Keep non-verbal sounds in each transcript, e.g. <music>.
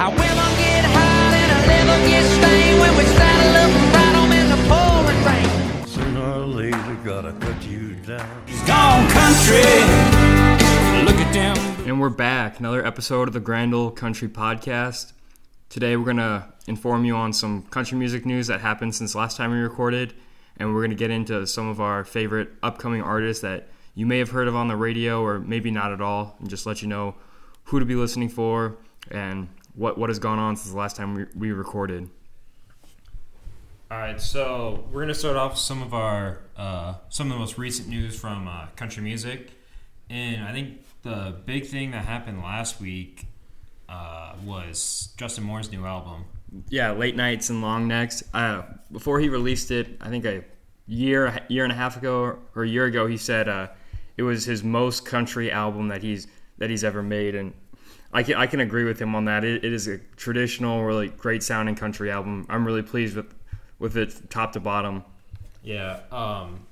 How women get hot and our liver gets stained when we saddle up and ride 'em in the pouring rain. Sooner or later, gotta cut you down. He's gone country. Look at them. And we're back. Another episode of the Grandel Country Podcast. Today we're going to inform you on some country music news that happened since last time we recorded. And we're going to get into some of our favorite upcoming artists that you may have heard of on the radio or maybe not at all. And just let you know who to be listening for and what, what has gone on since the last time we, we recorded. All right, so we're gonna start off some of our uh, some of the most recent news from uh, country music, and I think the big thing that happened last week uh, was Justin Moore's new album. Yeah, Late Nights and Long Necks. Uh, before he released it, I think a year year and a half ago or a year ago, he said uh, it was his most country album that he's that he's ever made, and I can I can agree with him on that. It, it is a traditional, really great sounding country album. I'm really pleased with with it top to bottom. Yeah, um,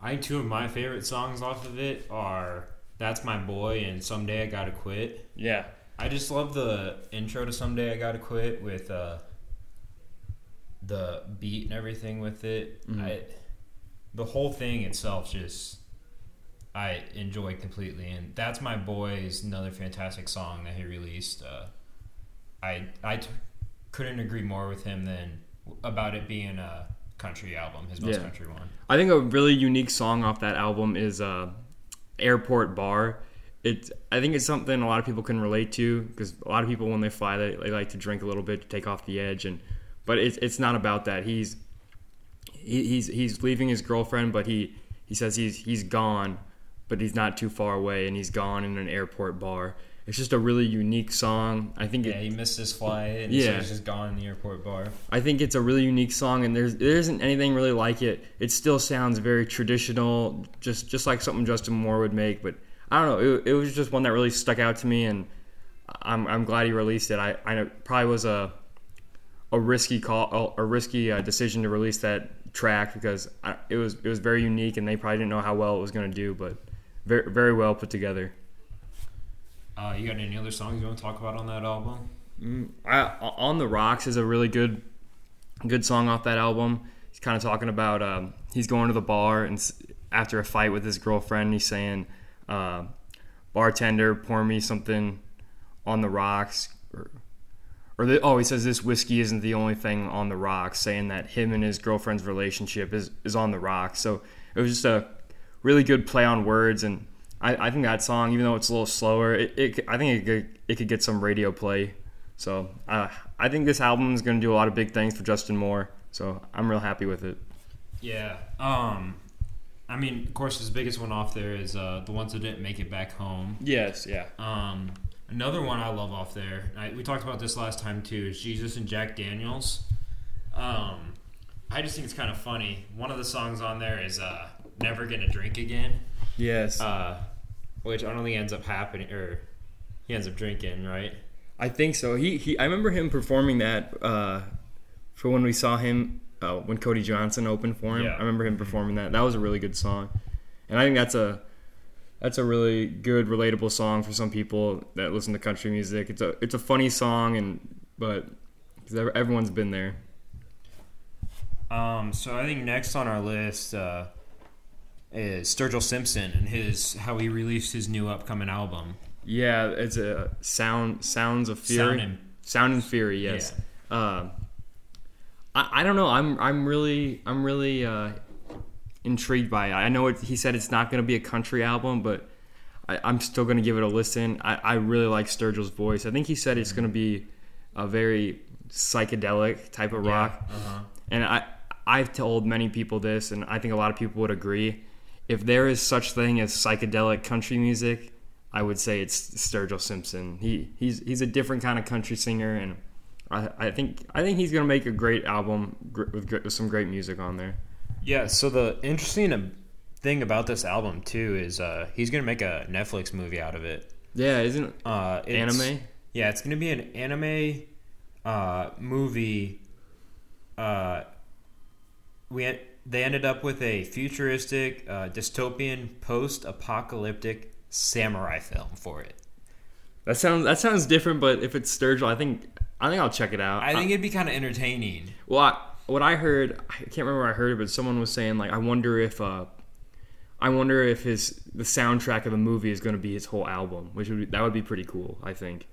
I think two of my favorite songs off of it are "That's My Boy" and "Someday I Gotta Quit." Yeah, I just love the intro to "Someday I Gotta Quit" with uh, the beat and everything with it. I, the whole thing itself just I enjoy completely, and "That's My Boy" is another fantastic song that he released. Uh, I I t- couldn't agree more with him than about it being a country album, his most Yeah. country one. I think a really unique song off that album is uh, "Airport Bar." It I think it's something a lot of people can relate to because a lot of people when they fly they, they like to drink a little bit to take off the edge and but it's it's not about that. He's he, he's he's leaving his girlfriend, but he he says he's he's gone, but he's not too far away, and he's gone in an airport bar. It's just a really unique song. I think Yeah, it, he missed his flight, and Yeah. so he's just gone in the airport bar. I think it's a really unique song, and there's there isn't anything really like it. It still sounds very traditional, just just like something Justin Moore would make. But I don't know, it, it was just one that really stuck out to me, and I'm I'm glad he released it. I I probably was a a risky call, a risky uh, decision to release that track because I, it was it was very unique, and they probably didn't know how well it was going to do, but very very well put together. Uh, you got any other songs you want to talk about on that album? I, on the rocks is a really good good song off that album he's kind of talking about um, he's going to the bar and after a fight with his girlfriend he's saying uh, bartender pour me something on the rocks or, or the, oh he says this whiskey isn't the only thing on the rocks saying that him and his girlfriend's relationship is, is on the rocks so it was just a really good play on words and I, I think that song even though it's a little slower it, it I think it could, it could get some radio play so uh, I think this album is going to do a lot of big things for Justin Moore. So I'm real happy with it. Yeah. Um, I mean, of course, his biggest one off there is uh, the ones that didn't make it back home. Yes, yeah. Um, another one I love off there. I, we talked about this last time too. Is Jesus and Jack Daniels. Um, I just think it's kind of funny. One of the songs on there is uh, "Never Gonna Drink Again," Yes. uh, which only ends up happening, or he ends up drinking, right? I think so. He, he I remember him performing that uh, for when we saw him uh, when Cody Johnson opened for him. Yeah. I remember him performing that. That was a really good song, and I think that's a that's a really good relatable song for some people that listen to country music. It's a it's a funny song, and but 'cause ev- everyone's been there. Um, so I think next on our list uh, is Sturgill Simpson and his how he released his new upcoming album. Yeah, it's a sound sounds of fury. Sound and- Sound and fury. Yes. Uh, I, I don't know. I'm I'm really I'm really uh, intrigued by it. I know it, he said it's not going to be a country album, but I, I'm still going to give it a listen. I, I really like Sturgill's voice. I think he said it's going to be a very psychedelic type of rock, Uh-huh. and I I've told many people this, and I think a lot of people would agree. If there is such thing as psychedelic country music, I would say it's Sturgill Simpson. He he's he's a different kind of country singer, and I, I think I think he's gonna make a great album with, with some great music on there. Yeah. So the interesting thing about this album too is uh, he's gonna make a Netflix movie out of it. Yeah, isn't Uh, it's- anime? Yeah, it's gonna be an anime uh, movie. Uh, we they ended up with a futuristic, uh, dystopian, post-apocalyptic samurai film for it. That sounds that sounds different, but if it's Sturgill, I think I think I'll check it out. I think it'd be kind of entertaining. Well, I, what I heard, I can't remember where I heard it, but someone was saying like, I wonder if, uh, I wonder if his the soundtrack of the movie is going to be his whole album, which would be, that would be pretty cool. I think.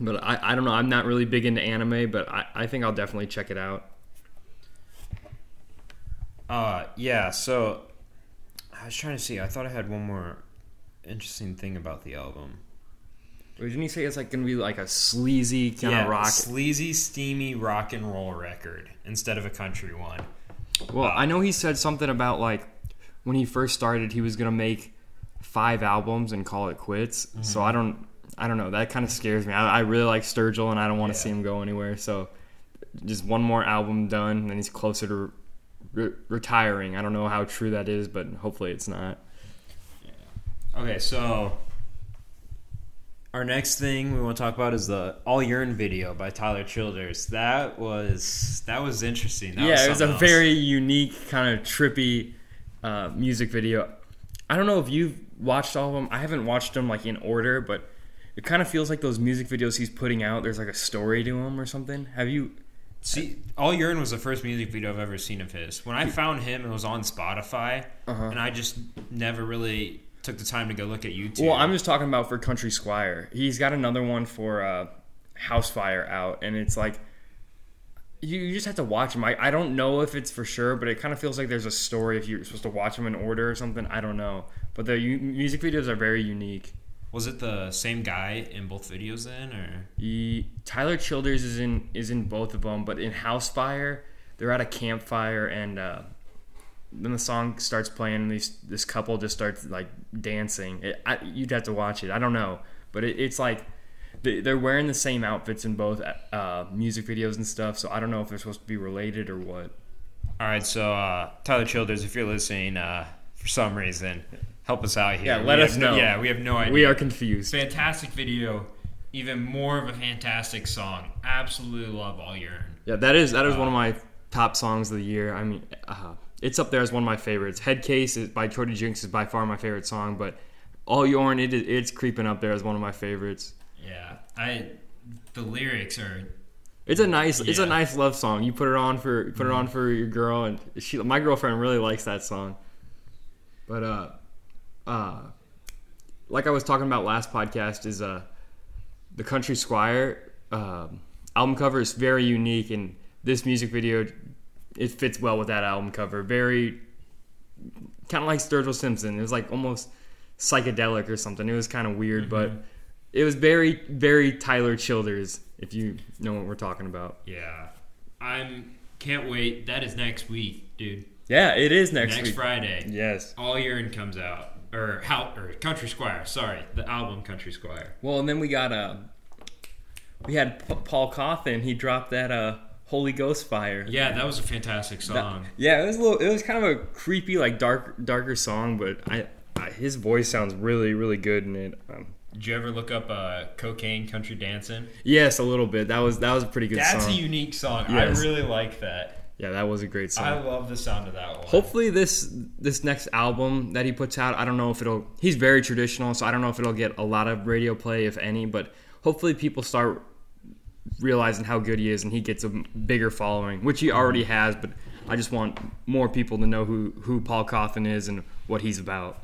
But I, I don't know. I'm not really big into anime, but I, I think I'll definitely check it out. Uh, yeah. So I was trying to see. I thought I had one more interesting thing about the album. Didn't he say it's like to be like a sleazy kind yeah, of rock? sleazy, steamy rock and roll record instead of a country one. Well, I know he said something about like when he first started, he was gonna make five albums and call it quits. Mm-hmm. So I don't, I don't know. That kind of scares me. I, I really like Sturgill, and I don't want to Yeah. see him go anywhere. So just one more album done, and then he's closer to re- retiring. I don't know how true that is, but hopefully it's not. Okay, so our next thing we want to talk about is the All Your'n video by Tyler Childers. That was that was interesting. That yeah, it was a else. very unique kind of trippy uh, music video. I don't know if you've watched all of them. I haven't watched them like in order, but it kind of feels like those music videos he's putting out. There's like a story to them or something. Have you? See, All Your'n was the first music video I've ever seen of his. When I found him, it was on Spotify, Uh-huh. and I just never really took the time to go look at YouTube. Well, I'm just talking about for Country Squire. He's got another one for uh, House Fire out, and it's like you, you just have to watch him. I, I don't know if it's for sure, but it kind of feels like there's a story if you're supposed to watch them in order or something. I don't know, but the u- music videos are very unique. Was it the same guy in both videos then, or He, Tyler Childers is in is in both of them, but in House Fire, they're at a campfire, and uh, then the song starts playing, and these this couple just starts like dancing. It, I, you'd have to watch it. I don't know, but it, it's like they- they're wearing the same outfits in both uh, music videos and stuff. So I don't know if they're supposed to be related or what. all right? So uh, Tyler Childers, if you're listening, uh, for some reason, help us out here. Yeah, let have us no- know. yeah, we have no idea. We are confused. fantastic video. Even more of a fantastic song. Absolutely love All Your'n. Yeah, that is that is one of my top songs of the year. I mean, uh, it's up there as one of my favorites. Head Case is, by Cody Jinks is by far my favorite song, but All Your'n it is it's creeping up there as one of my favorites. Yeah, I. The lyrics are It's a nice it's a Mm-hmm. nice love song. You put it on for put it on for your girl, and she my girlfriend really likes that song. But uh, uh, like I was talking about last podcast is uh, the Country Squire um, album cover is very unique, and this music video it fits well with that album cover. Very kind of like Sturgill Simpson. It was like almost psychedelic or something. It was kind of weird, but it was very very Tyler Childers. If you know what we're talking about. Yeah, I'm can't wait. That is next week, dude. Yeah, it is next, Next week. Friday, Yes. All Urine comes out, or how or Country Squire. Sorry, the album Country Squire. Well, and then we got uh, we had P- Paul Cauthen. He dropped that uh, Holy Ghost Fire. Yeah, that was a fantastic That- song. yeah, it was a little. It was kind of a creepy, like dark, darker song, but I, I his voice sounds really, really good in it. Um, Did you ever look up uh, "Cocaine Country Dancing"? yes, a little bit. That was that was a pretty good That's song. a unique song. Yes. I really like that. Yeah, that was a great song. I love the sound of that one. Hopefully this this next album that he puts out, I don't know if it'll he's very traditional, so I don't know if it'll get a lot of radio play if any, but hopefully people start realizing how good he is and he gets a bigger following, which he already has, but I just want more people to know who who Paul Cauthen is and what he's about.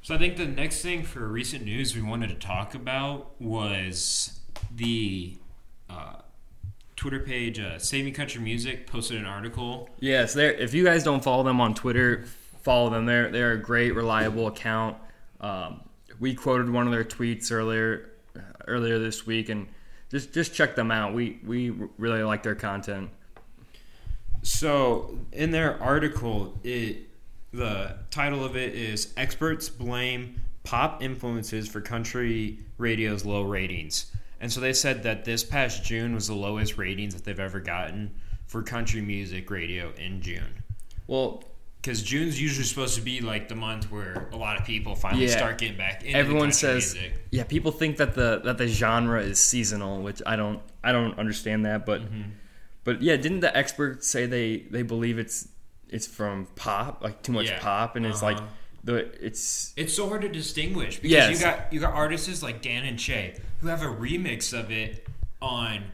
So I think the next thing for recent news we wanted to talk about was the uh, Twitter page uh, Saving Country Music posted an article. Yes, they if you guys don't follow them on Twitter, follow them. They're they're a great, reliable account. Um, we quoted one of their tweets earlier earlier this week, and just just check them out. We we really like their content. So in their article, it the title of it is "Experts Blame Pop Influences for Country Radio's Low Ratings." And so they said that this past June was the lowest ratings that they've ever gotten for country music radio in June. Well, Because June's usually supposed to be like the month where a lot of people finally Yeah. start getting back into everyone says music. yeah. People think that the that the genre is seasonal, which I don't I don't understand that, but Mm-hmm. but yeah, didn't the experts say they they believe it's it's from pop, like too much Yeah. pop, and it's like Uh-huh. The it's It's so hard to distinguish because Yes. you got you got artists like Dan and Shay who have a remix of it on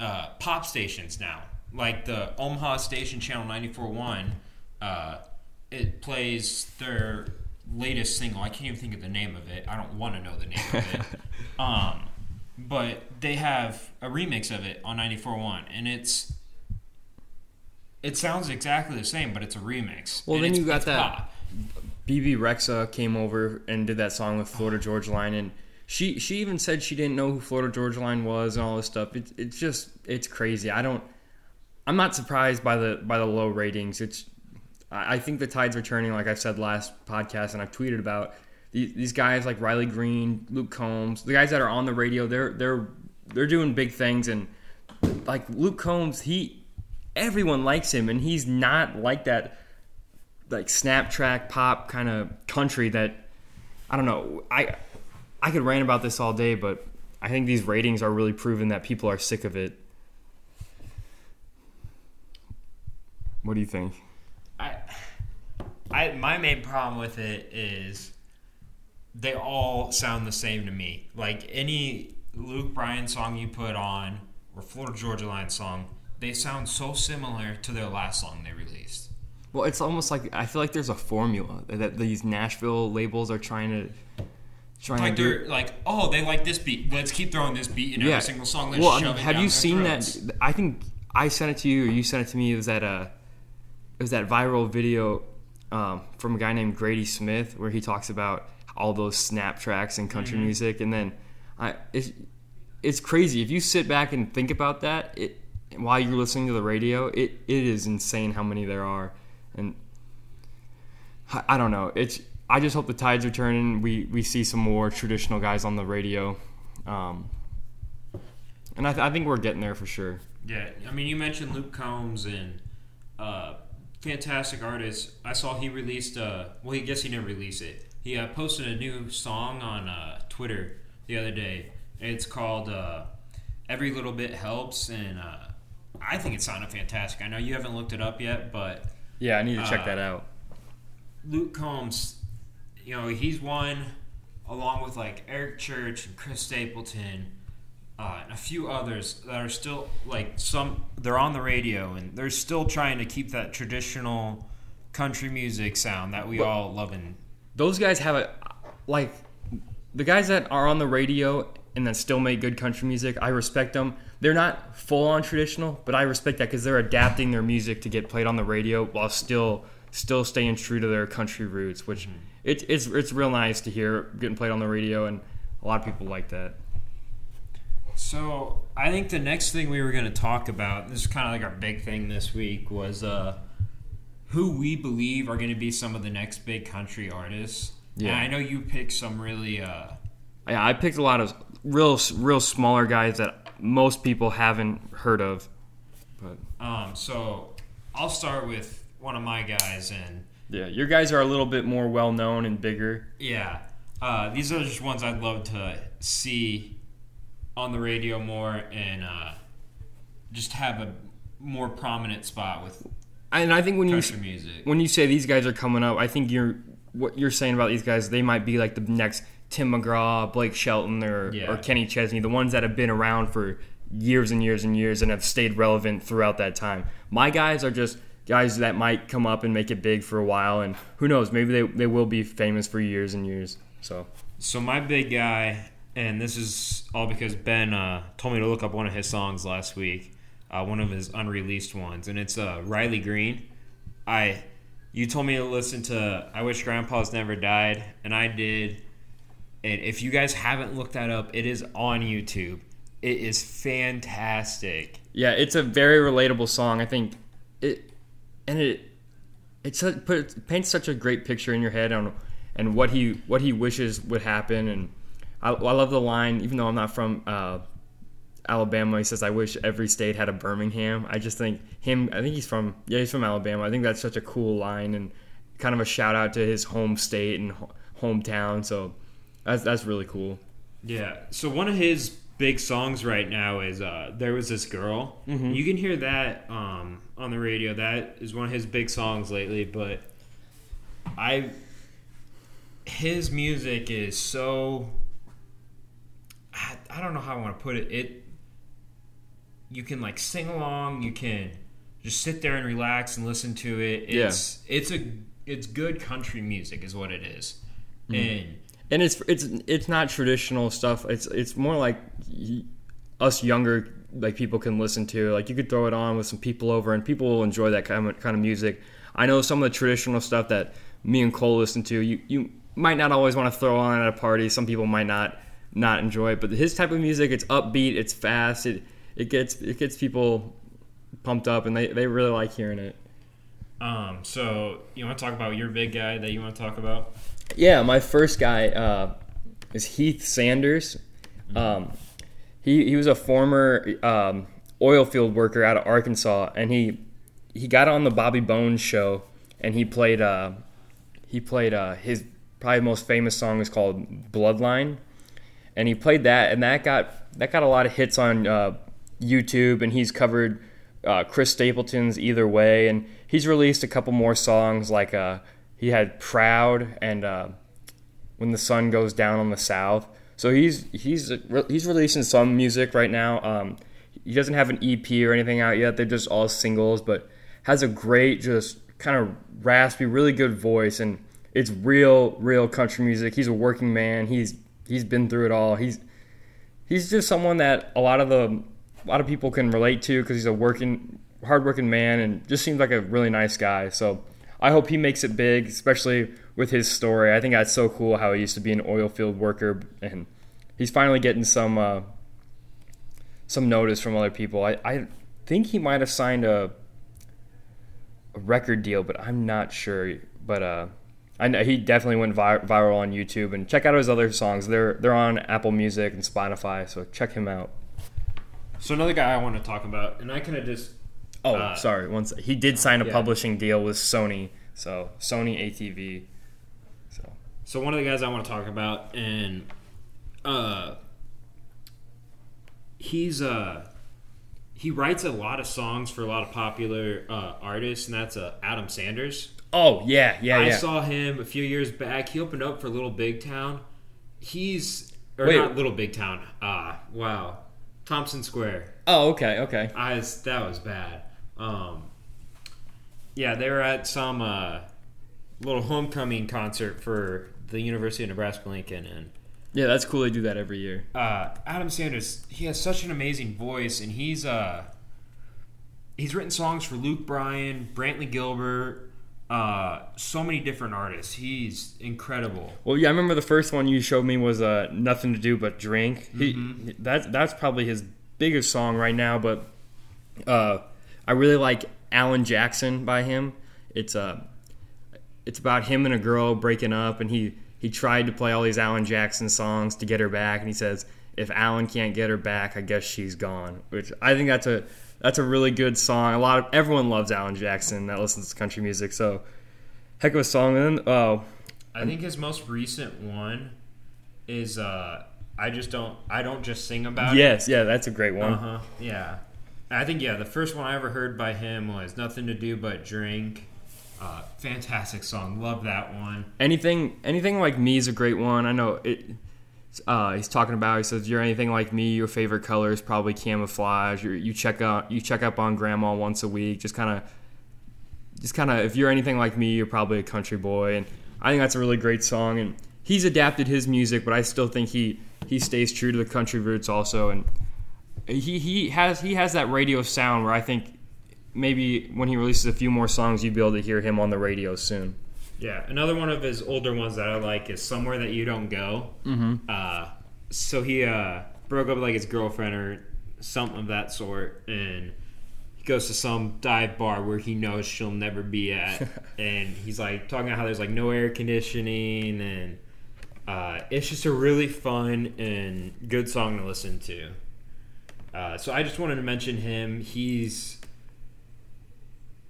uh, pop stations now, like the Omaha station channel 94.1. Uh, it plays their latest single. I can't even think of the name of it. I don't want to know the name of it. <laughs> um, but they have a remix of it on 94.1, and it's it sounds exactly the same, but it's a remix. Well, And then you got that- pop. Bebe Rexha came over and did that song with Florida Georgia Line, and she she even said she didn't know who Florida Georgia Line was and all this stuff. It's it's just it's crazy. I don't. I'm not surprised by the by the low ratings. It's I think the tides are turning, like I said last podcast, and I've tweeted about these, these guys like Riley Green, Luke Combs, the guys that are on the radio. They're they're they're doing big things, and like Luke Combs, he everyone likes him, and he's not like that like snap track pop kind of country that I don't know. I I could rant about this all day, but I think these ratings are really proving that people are sick of it. What do you think? I, I, my main problem with it is they all sound the same to me. Like any Luke Bryan song you put on or Florida Georgia Line song, they sound so similar to their last song they released. Well, it's almost like I feel like there's a formula that these Nashville labels are trying to trying Like to do. they're like, oh, they like this beat. Let's keep throwing this beat in yeah. every single song. Let's well, I mean, it have you seen throats. that? I think I sent it to you, or you sent it to me. It was that uh, it was that viral video um, from a guy named Grady Smith where he talks about all those snap tracks and country Mm-hmm. music, and then I it's it's crazy if you sit back and think about that. It while you're listening to the radio, it it is insane how many there are, and I, I don't know. It's I just hope the tides are turning. We we see some more traditional guys on the radio. Um, and I, th- I think we're getting there for sure. Yeah, I mean, you mentioned Luke Combs and uh, fantastic artist. I saw he released. Uh, well, he guess he didn't release it. He uh, posted a new song on uh, Twitter the other day. It's called uh, "Every Little Bit Helps," and uh, I think it sounded fantastic. I know you haven't looked it up yet, but Yeah, I need to check Uh, that out. Luke Combs, you know, he's one along with like Eric Church and Chris Stapleton, uh, and a few others that are still like some. They're on the radio and they're still trying to keep that traditional country music sound that we all love and Those guys have a like the guys that are on the radio and that still make good country music. I respect them. They're not full on traditional, but I respect that because they're adapting their music to get played on the radio while still still staying true to their country roots. Which it, it's it's real nice to hear getting played on the radio, and a lot of people like that. So I think the next thing we were going to talk about, this is kind of like our big thing this week, was uh, who we believe are going to be some of the next big country artists. Yeah. And I know you picked some really. Uh, Yeah, I picked a lot of real real smaller guys that most people haven't heard of. But um, so I'll start with one of my guys, and yeah, your guys are a little bit more well known and bigger. yeah, uh, these are just ones I'd love to see on the radio more, and uh, just have a more prominent spot with And I think when you music. when you say these guys are coming up, I think you're what you're saying about these guys. They might be like the next Tim McGraw, Blake Shelton, or Yeah. or Kenny Chesney, the ones that have been around for years and years and years and have stayed relevant throughout that time. My guys are just guys that might come up and make it big for a while, and who knows, maybe they they will be famous for years and years. So So my big guy, and this is all because Ben uh, told me to look up one of his songs last week, uh, one of his unreleased ones, and it's uh, Riley Green. I, you told me to listen to "I Wish Grandpa's Never Died," and I did. And if you guys haven't looked that up, it is on YouTube. It is fantastic. Yeah, it's a very relatable song. I think it, and it, it su- put it paints such a great picture in your head on, and what he what he wishes would happen. And I, I love the line, even though I'm not from uh, Alabama. He says, "I wish every state had a Birmingham." I just think him. I think he's from yeah, he's from Alabama. I think that's such a cool line and kind of a shout out to his home state and ho- hometown. So that's that's really cool. Yeah. So one of his big songs right now is uh, "There Was This Girl." You can hear that um, on the radio. That is one of his big songs lately. But I, his music is so I, I don't know how I want to put it. It you can like sing along, you can just sit there and relax and listen to it. It's it's a it's good country music is what it is. And and it's it's it's not traditional stuff. It's it's more like us younger like people can listen to. Like you could throw it on with some people over, and people will enjoy that kind of kind of music. I know some of the traditional stuff that me and Cole listen to. You you might not always want to throw on at a party. Some people might not not enjoy it, but his type of music, it's upbeat, it's fast, it it gets it gets people pumped up, and they they really like hearing it. Um so you want to talk about your big guy that you want to talk about? Yeah, my first guy uh, is Heath Sanders. Um, he he was a former um, oil field worker out of Arkansas, and he he got on the Bobby Bones show, and he played uh, he played uh, his probably most famous song is called Bloodline, and he played that, and that got that got a lot of hits on uh, YouTube, and he's covered uh, Chris Stapleton's Either Way, and he's released a couple more songs like uh, he had Proud and uh, When the Sun Goes Down on the South. So he's he's he's releasing some music right now. Um, he doesn't have an EP or anything out yet. They're just all singles, but has a great, just kind of raspy, really good voice, and it's real, real country music. He's a working man. He's he's been through it all. He's he's just someone that a lot of the a lot of people can relate to because he's a working, hardworking man, and just seems like a really nice guy. So I hope he makes it big, especially with his story. I think that's so cool how he used to be an oil field worker, and he's finally getting some uh, some notice from other people. I, I think he might have signed a a record deal, but I'm not sure. But uh, I know he definitely went vi- viral on YouTube. And check out his other songs. They're they're on Apple Music and Spotify, so check him out. So another guy I want to talk about, and I kind of just Oh, Uh, sorry. Once he did sign a yeah. publishing deal with Sony, so Sony ATV. So So one of the guys I want to talk about, and uh, he's uh, he writes a lot of songs for a lot of popular uh, artists, and that's uh, Adam Sanders. oh yeah, yeah, I yeah. saw him a few years back. He opened up for Little Big Town. He's or Wait. not Little Big Town. Ah, wow, Thompson Square. oh okay, okay. I was, that was bad. Um, yeah, they were at some uh, little homecoming concert for the University of Nebraska Lincoln, and Yeah, that's cool. They do that every year. uh, Adam Sanders. He has such an amazing voice, and he's uh, he's written songs for Luke Bryan, Brantley Gilbert, uh, so many different artists. He's incredible. Well, yeah, I remember the first one you showed me was uh, "Nothing to Do But Drink." He that's that's probably his biggest song right now. But uh, I really like "Alan Jackson" by him. It's uh, it's about him and a girl breaking up, and he he tried to play all these Alan Jackson songs to get her back, and he says, "If Alan can't get her back, I guess she's gone." Which I think that's a that's a really good song. A lot of everyone loves Alan Jackson that listens to country music, so heck of a song. And then oh, I think his most recent one is uh, I just don't I don't just sing about it. yes, yeah, that's a great one. Uh huh. Yeah. I think yeah. The first one I ever heard by him was "Nothing to Do But Drink." Uh, fantastic song. Love that one. anything anything like me is a great one. I know it. Uh, he's talking about. He says, "You're anything like me. Your favorite color is probably camouflage. You're, you check out you check up on grandma once a week. Just kind of, just kind of. If you're anything like me, you're probably a country boy." And I think that's a really great song. And he's adapted his music, but I still think he he stays true to the country roots also. And he he has he has that radio sound where I think maybe when he releases a few more songs, you'd be able to hear him on the radio soon. Yeah. Another one of his older ones that I like is "Somewhere That You Don't Go." Mm-hmm. Uh, so he uh, broke up with like his girlfriend or something of that sort, and he goes to some dive bar where he knows she'll never be at, <laughs> and he's like talking about how there's like no air conditioning, and uh, it's just a really fun and good song to listen to. Uh, so I just wanted to mention him. He's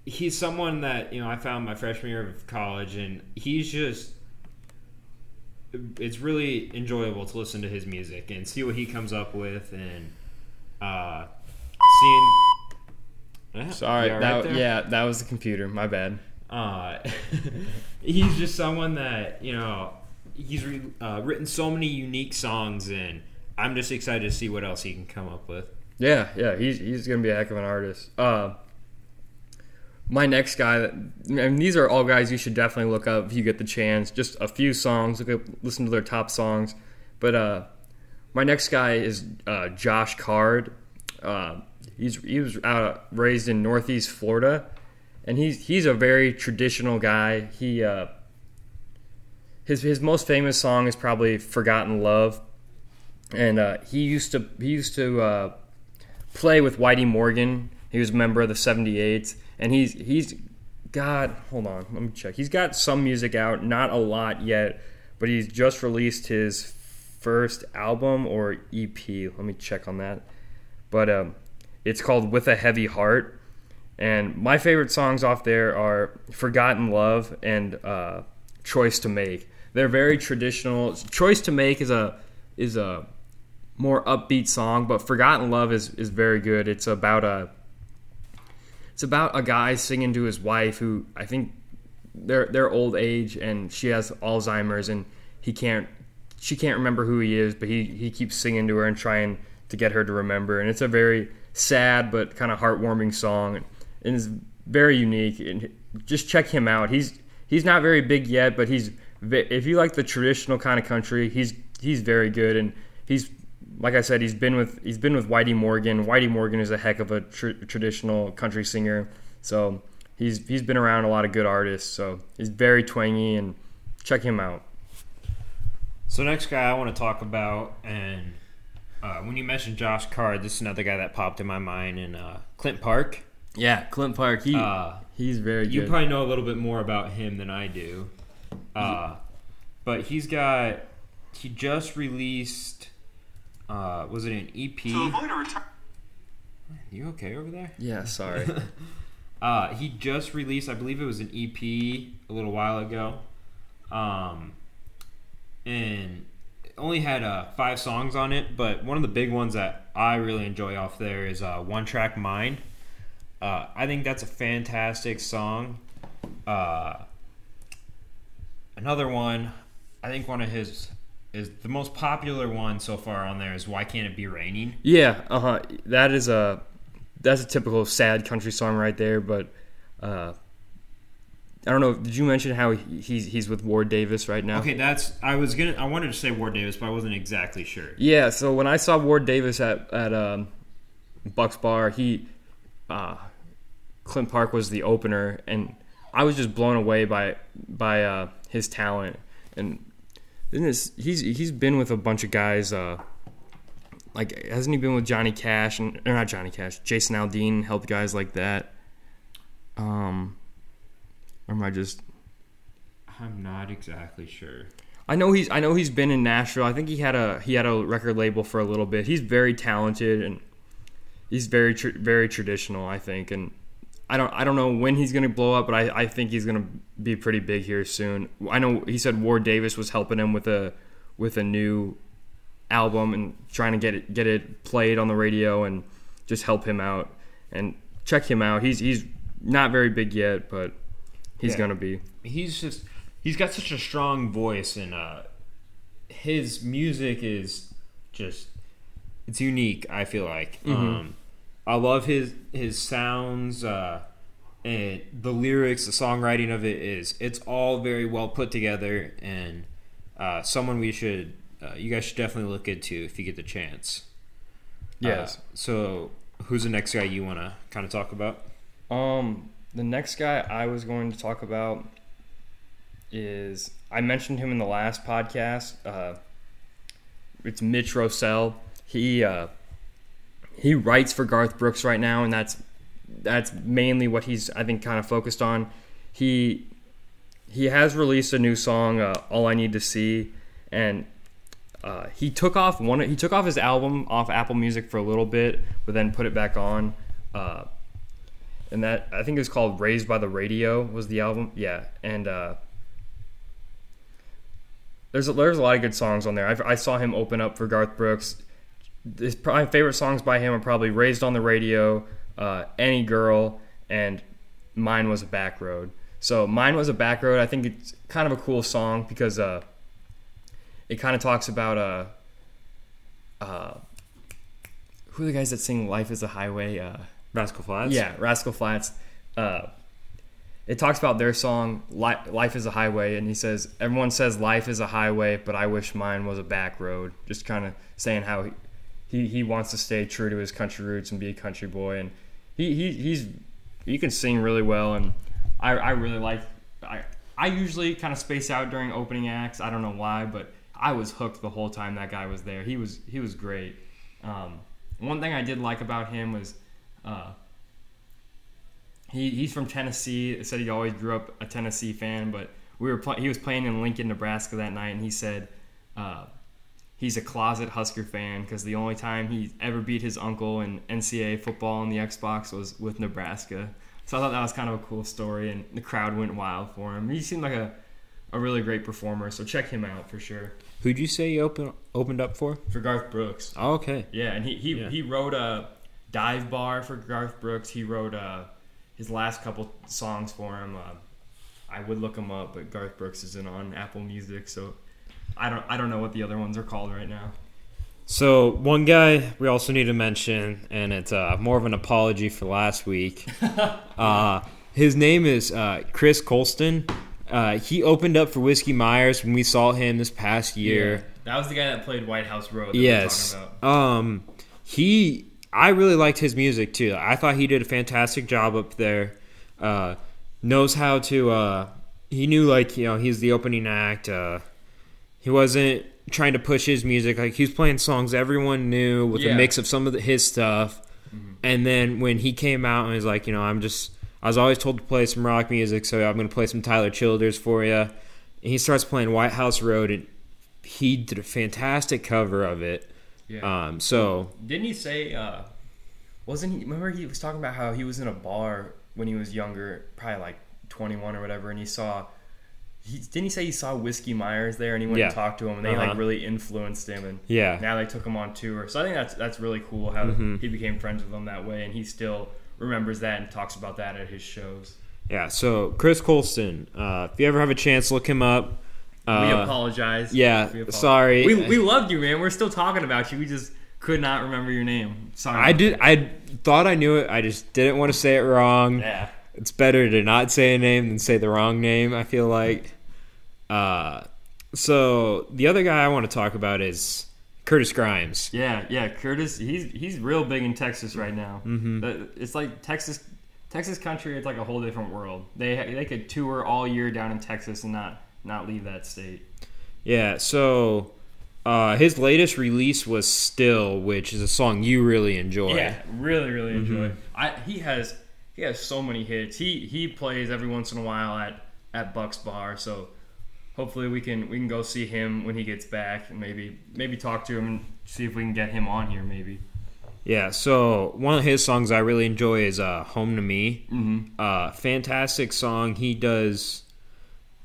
he's someone that you know I found my freshman year of college, and he's just it's really enjoyable to listen to his music and see what he comes up with, and uh, seeing. Yeah, Sorry, that, there? yeah, that was the computer. My bad. Uh, <laughs> he's just someone that you know he's re, uh, written so many unique songs, and I'm just excited to see what else he can come up with. Yeah, yeah, he's he's gonna be a heck of an artist. Uh, my next guy, and these are all guys you should definitely look up if you get the chance. Just a few songs, look up, listen to their top songs. But uh, my next guy is uh, Josh Card. Uh, he's he was uh, raised in Northeast Florida, and he's he's a very traditional guy. He uh, his his most famous song is probably "Forgotten Love," and uh, he used to he used to uh, play with Whitey Morgan. He was a member of the '78s, and he's he's got hold on, let me check. He's got some music out, not a lot yet, but he's just released his first album or EP. Let me check on that. But um, it's called "With a Heavy Heart," and my favorite songs off there are "Forgotten Love" and uh, "Choice to Make." They're very traditional. "Choice to Make" is a is a more upbeat song, but "Forgotten Love" is is very good. It's about a it's about a guy singing to his wife who I think they're they're old age and she has Alzheimer's and he can't she can't remember who he is, but he he keeps singing to her and trying to get her to remember. And it's a very sad but kind of heartwarming song and it's very unique. And just check him out. He's he's not very big yet, but he's if you like the traditional kind of country, he's he's very good and he's like I said, he's been with he's been with Whitey Morgan. Whitey Morgan is a heck of a tr- traditional country singer, so he's he's been around a lot of good artists. So he's very twangy, and check him out. So next guy I want to talk about, and uh, when you mentioned Josh Card, this is another guy that popped in my mind, and uh, Clint Park. Yeah, Clint Park. He Uh, he's very you good. probably know a little bit more about him than I do, uh, but he's got he just released. Uh, was it an EP? You okay over there? yeah, sorry. <laughs> Uh, he just released, I believe it was an EP a little while ago, um, and only had uh, five songs on it. But one of the big ones that I really enjoy off there is uh, "One Track Mind." Uh, I think that's a fantastic song. Uh, another one, I think one of his is the most popular one so far on there is "Why Can't It Be Raining." yeah, uh huh. That is a that's a typical sad country song right there. But uh, I don't know. Did you mention how he- he's he's with Ward Davis right now? Okay, that's I was gonna I wanted to say Ward Davis, but I wasn't exactly sure. Yeah, so when I saw Ward Davis at at um, Bucks Bar, he uh, Clint Park was the opener, and I was just blown away by by uh, his talent. And isn't this, he's he's been with a bunch of guys. Uh, like hasn't he been with Johnny Cash and or not Johnny Cash, Jason Aldean helped guys like that. Um, or am I just I'm not exactly sure. I know he's I know he's been in Nashville. I think he had a he had a record label for a little bit. He's very talented and he's very tr- very traditional. I think, and I don't I don't know when he's gonna blow up, but I, I think he's gonna be pretty big here soon. I know he said Ward Davis was helping him with a with a new album and trying to get it get it played on the radio and just help him out and check him out. He's he's not very big yet, but he's Yeah. gonna be. He's just he's got such a strong voice and uh his music is just it's unique, I feel like. Um I love his his sounds uh and the lyrics, the songwriting of it is it's all very well put together and uh someone we should uh, you guys should definitely look into if you get the chance. Yes. Uh, so who's the next guy you want to kind of talk about? Um, the next guy I was going to talk about is I mentioned him in the last podcast. Uh, it's Mitch Rossell. He uh, he writes for Garth Brooks right now, and that's that's mainly what he's I think kind of focused on. He he has released a new song, uh, "All I Need to See," and uh, he took off one. He took off his album off Apple Music for a little bit, but then put it back on. Uh, and that I think it was called "Raised by the Radio" was the album. Yeah, and uh, there's a, there's a lot of good songs on there. I, I saw him open up for Garth Brooks. His, my favorite songs by him are probably "Raised on the Radio," uh, "Any Girl," and "Mine Was a Back Road." So "Mine Was a Back Road" I think it's kind of a cool song because uh, it kind of talks about uh, uh, who are the guys that sing "Life Is a Highway"? Uh, Rascal Flatts. yeah, Rascal Flatts. Uh, it talks about their song "Life Is a Highway," and he says, "Everyone says life is a highway, but I wish mine was a back road." Just kind of saying how he, he he wants to stay true to his country roots and be a country boy, and he, he he's he can sing really well, and I I really like I I usually kind of space out during opening acts. I don't know why, but I was hooked the whole time that guy was there. He was he was great. Um, one thing I did like about him was. Uh, he, he's from Tennessee. Said he always grew up a Tennessee fan, but we were pl- he was playing in Lincoln, Nebraska that night, and he said uh, he's a closet Husker fan because the only time he ever beat his uncle in NCAA football on the Xbox was with Nebraska. So I thought that was kind of a cool story, and the crowd went wild for him. He seemed like a, a really great performer, so check him out for sure. Who'd you say you open, opened up for? For Garth Brooks. Oh, okay. Yeah, and he he, Yeah. he wrote a dive bar for Garth Brooks. He wrote uh, his last couple songs for him. Uh, I would look him up, but Garth Brooks isn't on Apple Music, so I don't I don't know what the other ones are called right now. So one guy we also need to mention, and it's uh, more of an apology for last week. <laughs> uh, his name is uh, Chris Colston. Uh, he opened up for Whiskey Myers when we saw him this past year. that was the guy that played White House Road. That Yes. we were talking about. Um, he, I really liked his music too. I thought he did a fantastic job up there. Uh, knows how to. Uh, he knew like you know he's the opening act. He wasn't trying to push his music. Like he was playing songs everyone knew with Yeah. a mix of some of the, his stuff. And then when he came out and was like, you know, I'm just. I was always told to play some rock music, so I'm going to play some Tyler Childers for you. And he starts playing White House Road, and he did a fantastic cover of it. Yeah. Um, so Didn't he say? Uh, wasn't he? Remember he was talking about how he was in a bar when he was younger, probably like 21 or whatever, and he saw. He, didn't he say he saw Whiskey Myers there, and he went Yeah. and talked to him, and they Uh-huh. like really influenced him, and yeah, now they took him on tour. So I think that's that's really cool how Mm-hmm. he became friends with them that way, and he still remembers that and talks about that at his shows. yeah. So Chris Colston, uh, if you ever have a chance, look him up. Uh, we apologize. yeah, We apologize. sorry. We, we loved you, man. We're still talking about you. We just could not remember your name. Sorry. I did. I thought I knew it. I just didn't want to say it wrong. Yeah. It's better to not say a name than say the wrong name. I feel like. Uh, so the other guy I want to talk about is Curtis Grimes. Yeah, yeah, Curtis. He's he's real big in Texas right now. Mm-hmm. It's like Texas, Texas country. It's like a whole different world. They they could tour all year down in Texas and not not leave that state. Yeah. So. Uh, his latest release was "Still," which is a song you really enjoy. Yeah, really, really enjoy. I he has he has so many hits. He he plays every once in a while at at Buck's Bar. So hopefully we can we can go see him when he gets back and maybe maybe talk to him and see if we can get him on here. Maybe. Yeah, so one of his songs I really enjoy is uh, "Home to Me." Mm-hmm. Uh, fantastic song. He does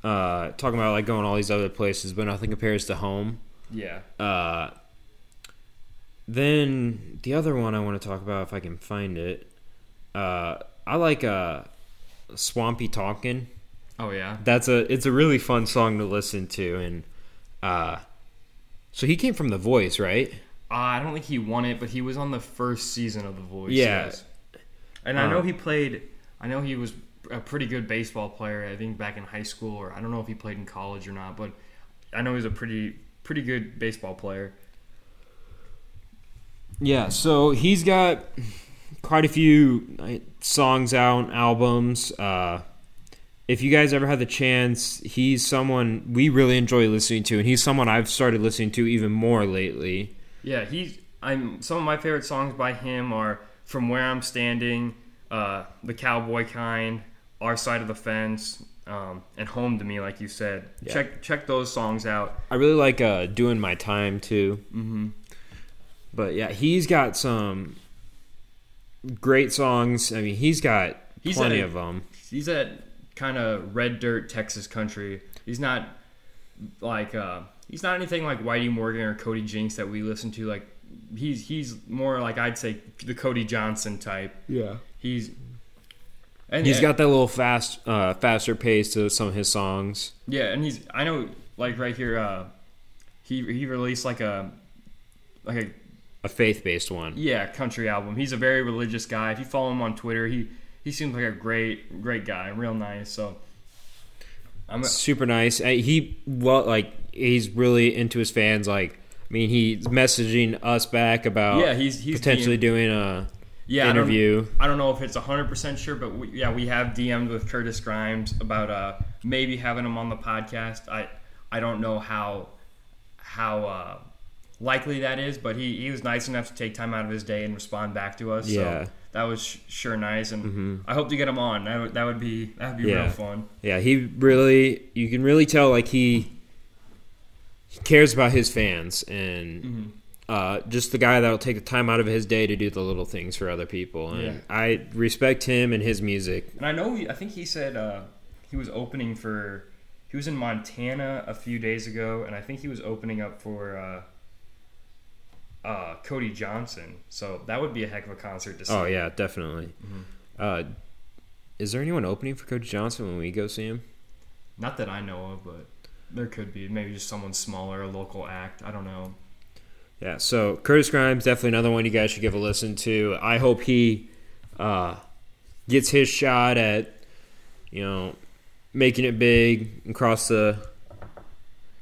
uh, talking about like going all these other places, but nothing compares to home. Yeah. Uh, then the other one I want to talk about, if I can find it, uh, I like uh, "Swampy Talkin'." Oh yeah. That's a it's a really fun song to listen to, and uh, so he came from The Voice, right? Uh, I don't think he won it, but he was on the first season of The Voice. Yeah. yes. And I know Um, he played. I know he was a pretty good baseball player. I think back in high school, or I don't know if he played in college or not, but I know he's a pretty pretty good baseball player. Yeah, so he's got quite a few uh, songs out, albums. Uh, if you guys ever had the chance, he's someone we really enjoy listening to, and he's someone I've started listening to even more lately. Yeah, he's. I'm. Some of my favorite songs by him are "From Where I'm Standing," uh, "The Cowboy Kind," "Our Side of the Fence," um, and "Home to Me," like you said. Yeah. Check check those songs out. I really like uh, doing my time too. Mm-hmm. But yeah, he's got some great songs. I mean, he's got He's plenty at of them. he's that kind of red dirt Texas country. He's not like uh, he's not anything like Whitey Morgan or Cody Jinks that we listen to. Like he's he's more like I'd say the Cody Johnson type. Yeah. He's and He's yeah, got that little fast, uh, faster pace to some of his songs. yeah, and he's I know like right here. Uh, he he released like a like a A faith based one. yeah country album. He's a very religious guy. If you follow him on Twitter, he he seems like a great great guy, real nice. So I'm super nice. He well, like he's really into his fans. Like, I mean, he's messaging us back about Yeah, he's- he's potentially doing a yeah, I don't- interview. I don't, know if it's 100% sure, but we, yeah, we have DM'd with Curtis Grimes about uh, maybe having him on the podcast. I I don't know how how uh, likely that is, but he, he was nice enough to take time out of his day and respond back to us. Yeah. So that was sh- sure nice, and I hope to get him on. That would, that would be that would be Yeah. real fun. Yeah, he really. You can really tell like he, he cares about his fans and. Mm-hmm. Uh, just the guy that'll take the time out of his day to do the little things for other people, and Yeah. I respect him and his music. And I know, I think he said uh, he was opening for, he was in Montana a few days ago, and I think he was opening up for uh, uh, Cody Johnson. So that would be a heck of a concert to see. Oh yeah, definitely. Mm-hmm. Uh, is there anyone opening for Cody Johnson when we go see him? Not that I know of, but there could be. Maybe just someone smaller, a local act. I don't know. Yeah, so Curtis Grimes definitely another one you guys should give a listen to. I hope he uh, gets his shot at you know making it big across the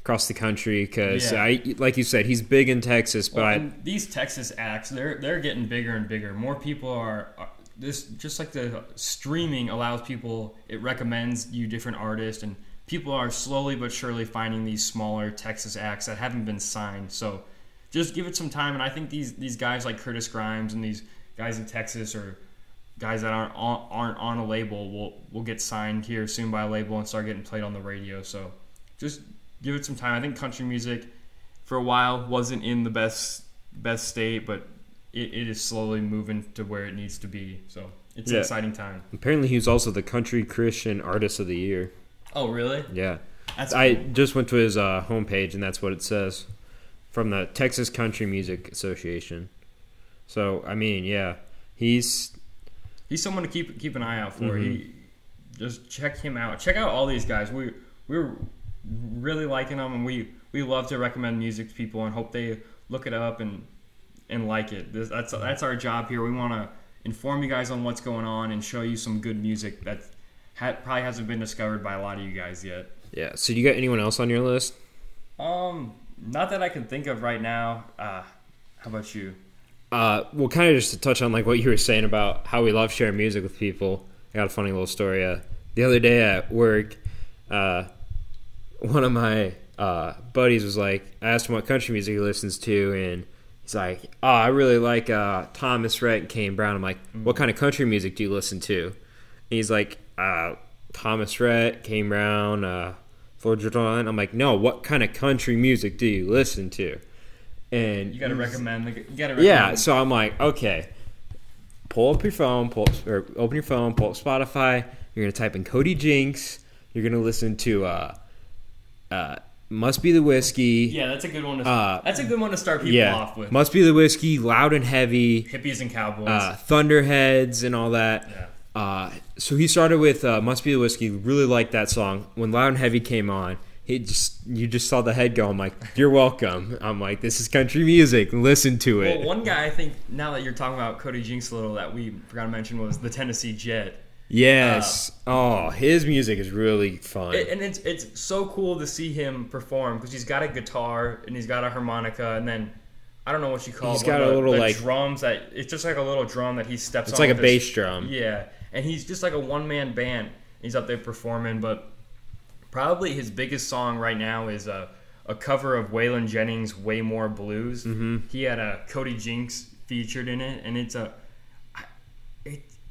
across the country because Yeah. I like you said he's big in Texas, but Well, these Texas acts, they're they're getting bigger and bigger. More people are, are this just like the streaming allows people. It recommends you different artists, and people are slowly but surely finding these smaller Texas acts that haven't been signed. So just give it some time, and I think these these guys like Curtis Grimes and these guys in Texas or guys that aren't on, aren't on a label will will get signed here soon by a label and start getting played on the radio. So just give it some time. I think country music for a while wasn't in the best best state, but it, it is slowly moving to where it needs to be. So it's Yeah. an exciting time. apparently he was also the Country Christian Artist of the Year. Oh, really? Yeah, That's I cool. just went to his uh, homepage and that's what it says from the Texas Country Music Association. So I mean, yeah, he's he's someone to keep keep an eye out for. Mm-hmm. He just check him out. Check out all these guys. We we're really liking them, and we we love to recommend music to people and hope they look it up and and like it. This, that's that's our job here. We want to inform you guys on what's going on and show you some good music that ha- probably hasn't been discovered by a lot of you guys yet. yeah. So you got anyone else on your list? Um, not that I can think of right now. Uh, how about you? Uh, well, kind of just to touch on like what you were saying about how we love sharing music with people. I got a funny little story. Uh, the other day at work, uh, one of my uh, buddies was like, I asked him what country music he listens to, and he's like, "Oh, I really like uh, Thomas Rhett and Kane Brown." I'm like, "What kind of country music do you listen to?" And he's like, uh, "Thomas Rhett, Kane Brown, uh, Floyd Jordan." I'm like, "No, what kind of country music do you listen to?" And You got to recommend the. You got to recommend. yeah, so I'm like, okay, pull up your phone, pull up, or open your phone, pull up Spotify. You're gonna type in Cody Jinks. You're gonna listen to uh, uh, Must Be the Whiskey. Yeah, that's a good one. To, Uh, that's a good one to start people yeah, off with. Must Be the Whiskey, Loud and Heavy, Hippies and cowboys. uh, Thunderheads, and all that. Yeah. Uh, so he started with uh, "Must Be the Whiskey." Really liked that song. When "Loud and Heavy" came on, he just you just saw the head go. I'm like, "You're welcome." I'm like, "This is country music. Listen to it." Well, one guy I think now that you're talking about Cody Jinks a little that we forgot to mention was the Tennessee Jet. Yes. oh, his music is really fun. It- and it's it's so cool to see him perform because he's got a guitar and he's got a harmonica and then I don't know what you call He's it, got but a the- little, the like- drums that it's just like a little drum that he steps. On. It's like a bass drum. Yeah, and he's just like a one man band. He's up there performing, but probably his biggest song right now is a, a cover of Waylon Jennings' "Way More Blues." Mm-hmm. He had a Cody Jinks featured in it, and it's a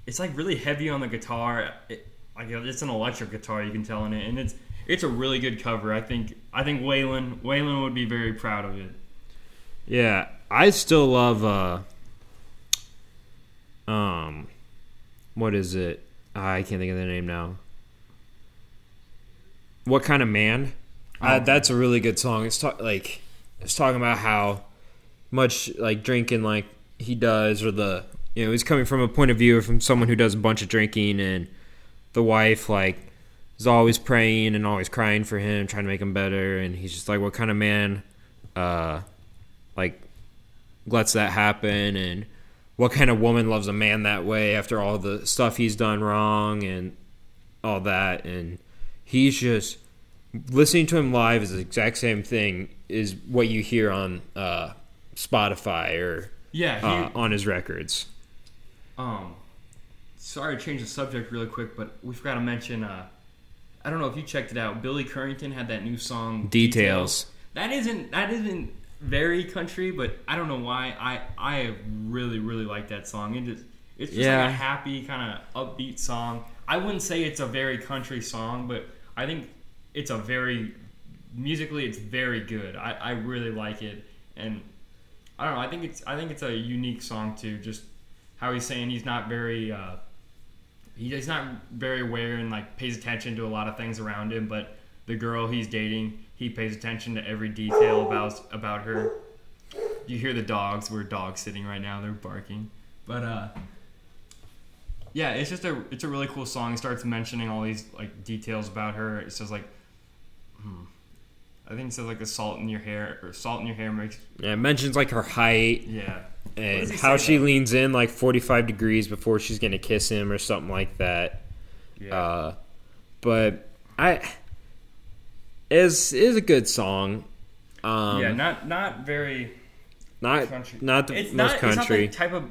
it's like really heavy on the guitar. It, like it's an electric guitar, you can tell in it, and it's it's a really good cover. I think I think Waylon Waylon would be very proud of it. Yeah, I still love uh um what is it? I can't think of the name now. What kind of man? Uh, that's a really good song. It's ta- like it's talking about how much like drinking like he does or the you know, he's coming from a point of view from someone who does a bunch of drinking and the wife like is always praying and always crying for him, trying to make him better. And he's just like what kind of man uh, like lets that happen, and what kind of woman loves a man that way after all the stuff he's done wrong and all that, and he's just listening to him live is the exact same thing is what you hear on uh, Spotify or Yeah, he, uh, on his records. Um, sorry to change the subject really quick, but we forgot to mention. Uh, I don't know if you checked it out. Billy Currington had that new song Details. That isn't that isn't very country, but I don't know why. I I really really like that song. It just it's just Yeah. like a happy kind of upbeat song. I wouldn't say it's a very country song, but I think it's a very musically it's very good. I, I really like it, and I don't know. I think it's I think it's a unique song too. Just how he's saying he's not very uh, he's not very aware and like pays attention to a lot of things around him, but the girl he's dating, he pays attention to every detail about about her. You hear the dogs. We're dogs sitting right now. They're barking, but uh, yeah, it's just a it's a really cool song. He starts mentioning all these like details about her. It says like, hmm, I think it says like the salt in your hair or salt in your hair makes Yeah, it mentions like her height yeah. And how she leans in like 45 degrees before she's gonna kiss him or something like that. Yeah. Uh, but I is is a good song. Um, yeah, not not very not country. not the it's most not, country. It's not type of.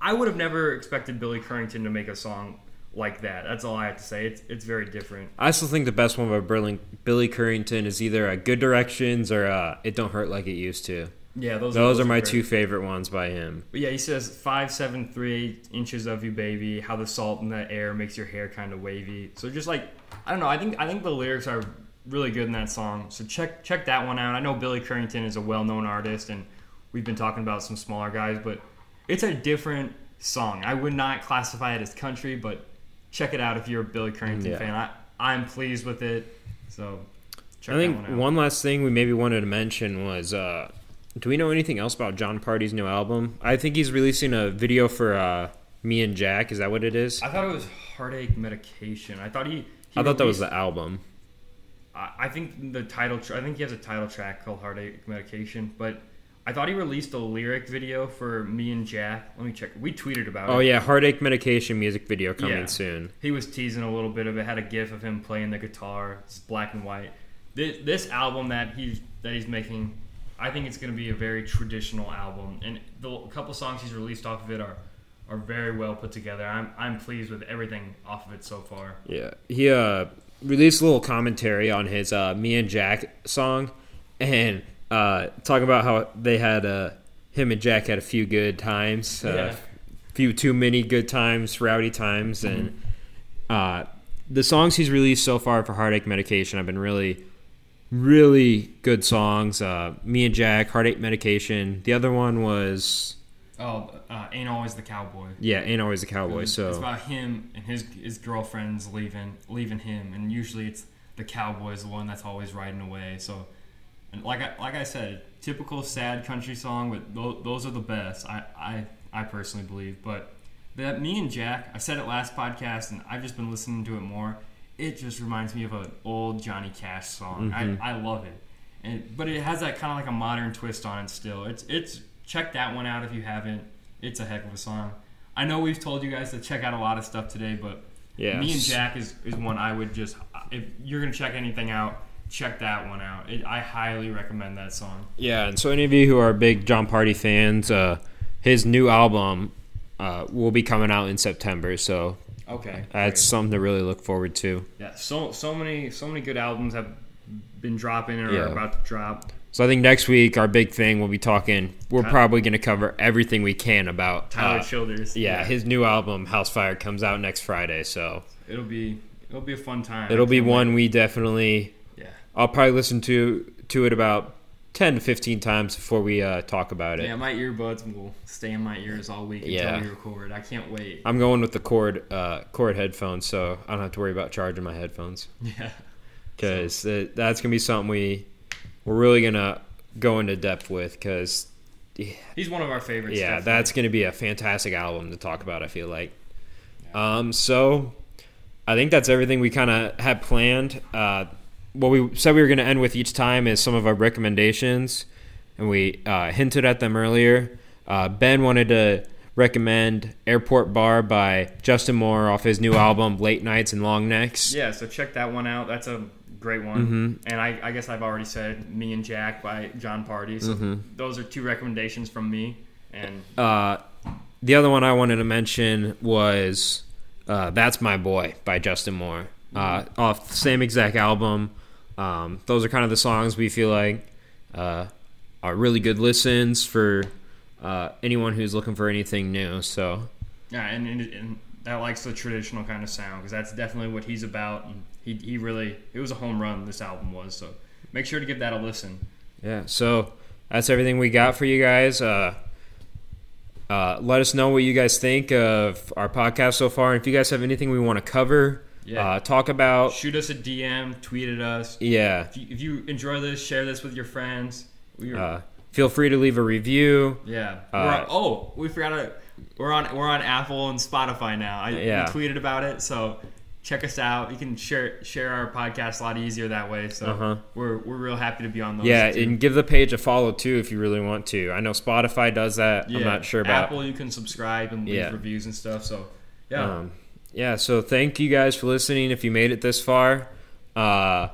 I would have never expected Billy Currington to make a song like that. That's all I have to say. It's it's very different. I still think the best one by Billy, Currington is either uh, Good Directions or uh, It Don't Hurt Like It Used to. Yeah, those Those are my great. two favorite ones by him. But yeah, he says five, seven, three inches of you, baby. How the salt in the air makes your hair kind of wavy. So just like I don't know, I think I think the lyrics are really good in that song. So check check that one out. I know Billy Currington is a well known artist, and we've been talking about some smaller guys, but it's a different song. I would not classify it as country, but check it out if you're a Billy Currington Yeah. fan. I I'm pleased with it. So check I think that one out. one last thing we maybe wanted to mention was uh, do we know anything else about Jon Pardi's new album? I think he's releasing a video for uh, Me and Jack. Is that what it is? I thought it was heartache medication. I thought he. he I thought that was the album. I I think the title. Tr- I think he has a title track called "Heartache Medication," but I thought he released a lyric video for "Me and Jack." Let me check. We tweeted about Oh it. Oh yeah, Heartache Medication music video coming Yeah. soon. He was teasing a little bit of it. Had a gif of him playing the guitar. It's black and white. This, this album that he's that he's making, I think it's going to be a very traditional album, and the couple songs he's released off of it are are very well put together. I'm I'm pleased with everything off of it so far. Yeah, he uh, released a little commentary on his uh, "Me and Jack" song, and uh, talking about how they had uh, him and Jack had a few good times, uh, Yeah. few too many good times, rowdy times, and uh, the songs he's released so far for Heartache Medication I've been really, really good songs. Uh, "Me and Jack," "Heartache Medication." The other one was Oh, uh, ain't always the cowboy. yeah, "Ain't Always the Cowboy." It's, So it's about him and his his girlfriends leaving leaving him, and usually it's the cowboy's the one that's always riding away. So, and like I like I said, typical sad country song, but tho- those are the best. I I I personally believe. But that me and Jack, I said it last podcast, and I've just been listening to it more. It just reminds me of an old Johnny Cash song. I, I love it. And, but it has that kind of like a modern twist on it still. It's it's check that one out if you haven't. It's a heck of a song. I know we've told you guys to check out a lot of stuff today, but Yeah. me and Jack is, is one I would just if you're gonna check anything out, check that one out. It, I highly recommend that song. Yeah, and so any of you who are big Jon Pardi fans, uh, his new album uh, will be coming out in September, so Okay, that's something to really look forward to. yeah. So so many so many good albums have been dropping or Yeah. are about to drop. So I think next week our big thing we'll be talking. We're Tyler- probably going to cover everything we can about Tyler uh, Childers. Yeah, his new album House Fire comes out next Friday, so it'll be it'll be a fun time. it'll be one we definitely. Yeah. I'll probably listen to to it about ten to fifteen times before we uh, talk about it. Yeah, my earbuds will stay in my ears all week Yeah. until we record. I can't wait. I'm going with the cord uh, cord headphones, so I don't have to worry about charging my headphones. <laughs> Yeah. because that's gonna be something we we're really gonna go into depth with because <sighs> He's one of our favorites. yeah definitely. that's gonna be a fantastic album to talk about i feel like um so i think that's everything we kind of had planned uh what we said we were gonna end with each time is some of our recommendations and we uh, hinted at them earlier. Uh, ben wanted to recommend Airport Bar by Justin Moore off his new <laughs> album Late Nights and Long Necks. Yeah, so check that one out. That's a great one. And I, I guess I've already said Me and Jack by Jon Pardi. So those are two recommendations from me. And Uh, the other one I wanted to mention was uh, "That's My Boy" by Justin Moore, uh, off the same exact album. Um, those are kind of the songs we feel like uh, are really good listens for uh, anyone who's looking for anything new. So yeah, and, and, and that likes the traditional kind of sound because that's definitely what he's about. And he, he really, it was a home run, this album was. So make sure to give that a listen. yeah, so that's everything we got for you guys. Uh, uh, let us know what you guys think of our podcast so far. And if you guys have anything we want to cover, Yeah. uh, talk about, Shoot us a DM, tweet at us. yeah, If you, if you enjoy this, share this with your friends. We uh, feel free to leave a review. yeah. uh, on, oh, we forgot to. We're on we're on Apple and Spotify now. I Yeah. we tweeted about it, so check us out. You can share share our podcast a lot easier that way. So Uh-huh. we're we're real happy to be on those. Yeah, too. and give the page a follow too if you really want to. I know Spotify does that. I'm Yeah. not sure about. Apple. You can subscribe and leave Yeah. reviews and stuff. So yeah, Um, yeah, so thank you guys for listening. If you made it this far, uh,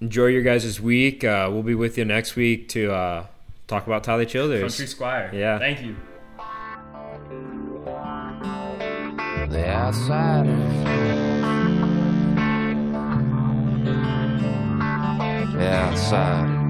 enjoy your guys' week. Uh, we'll be with you next week to uh, talk about Tyler Childers. Country Squire. Yeah. Thank you. The outsiders. The outsiders.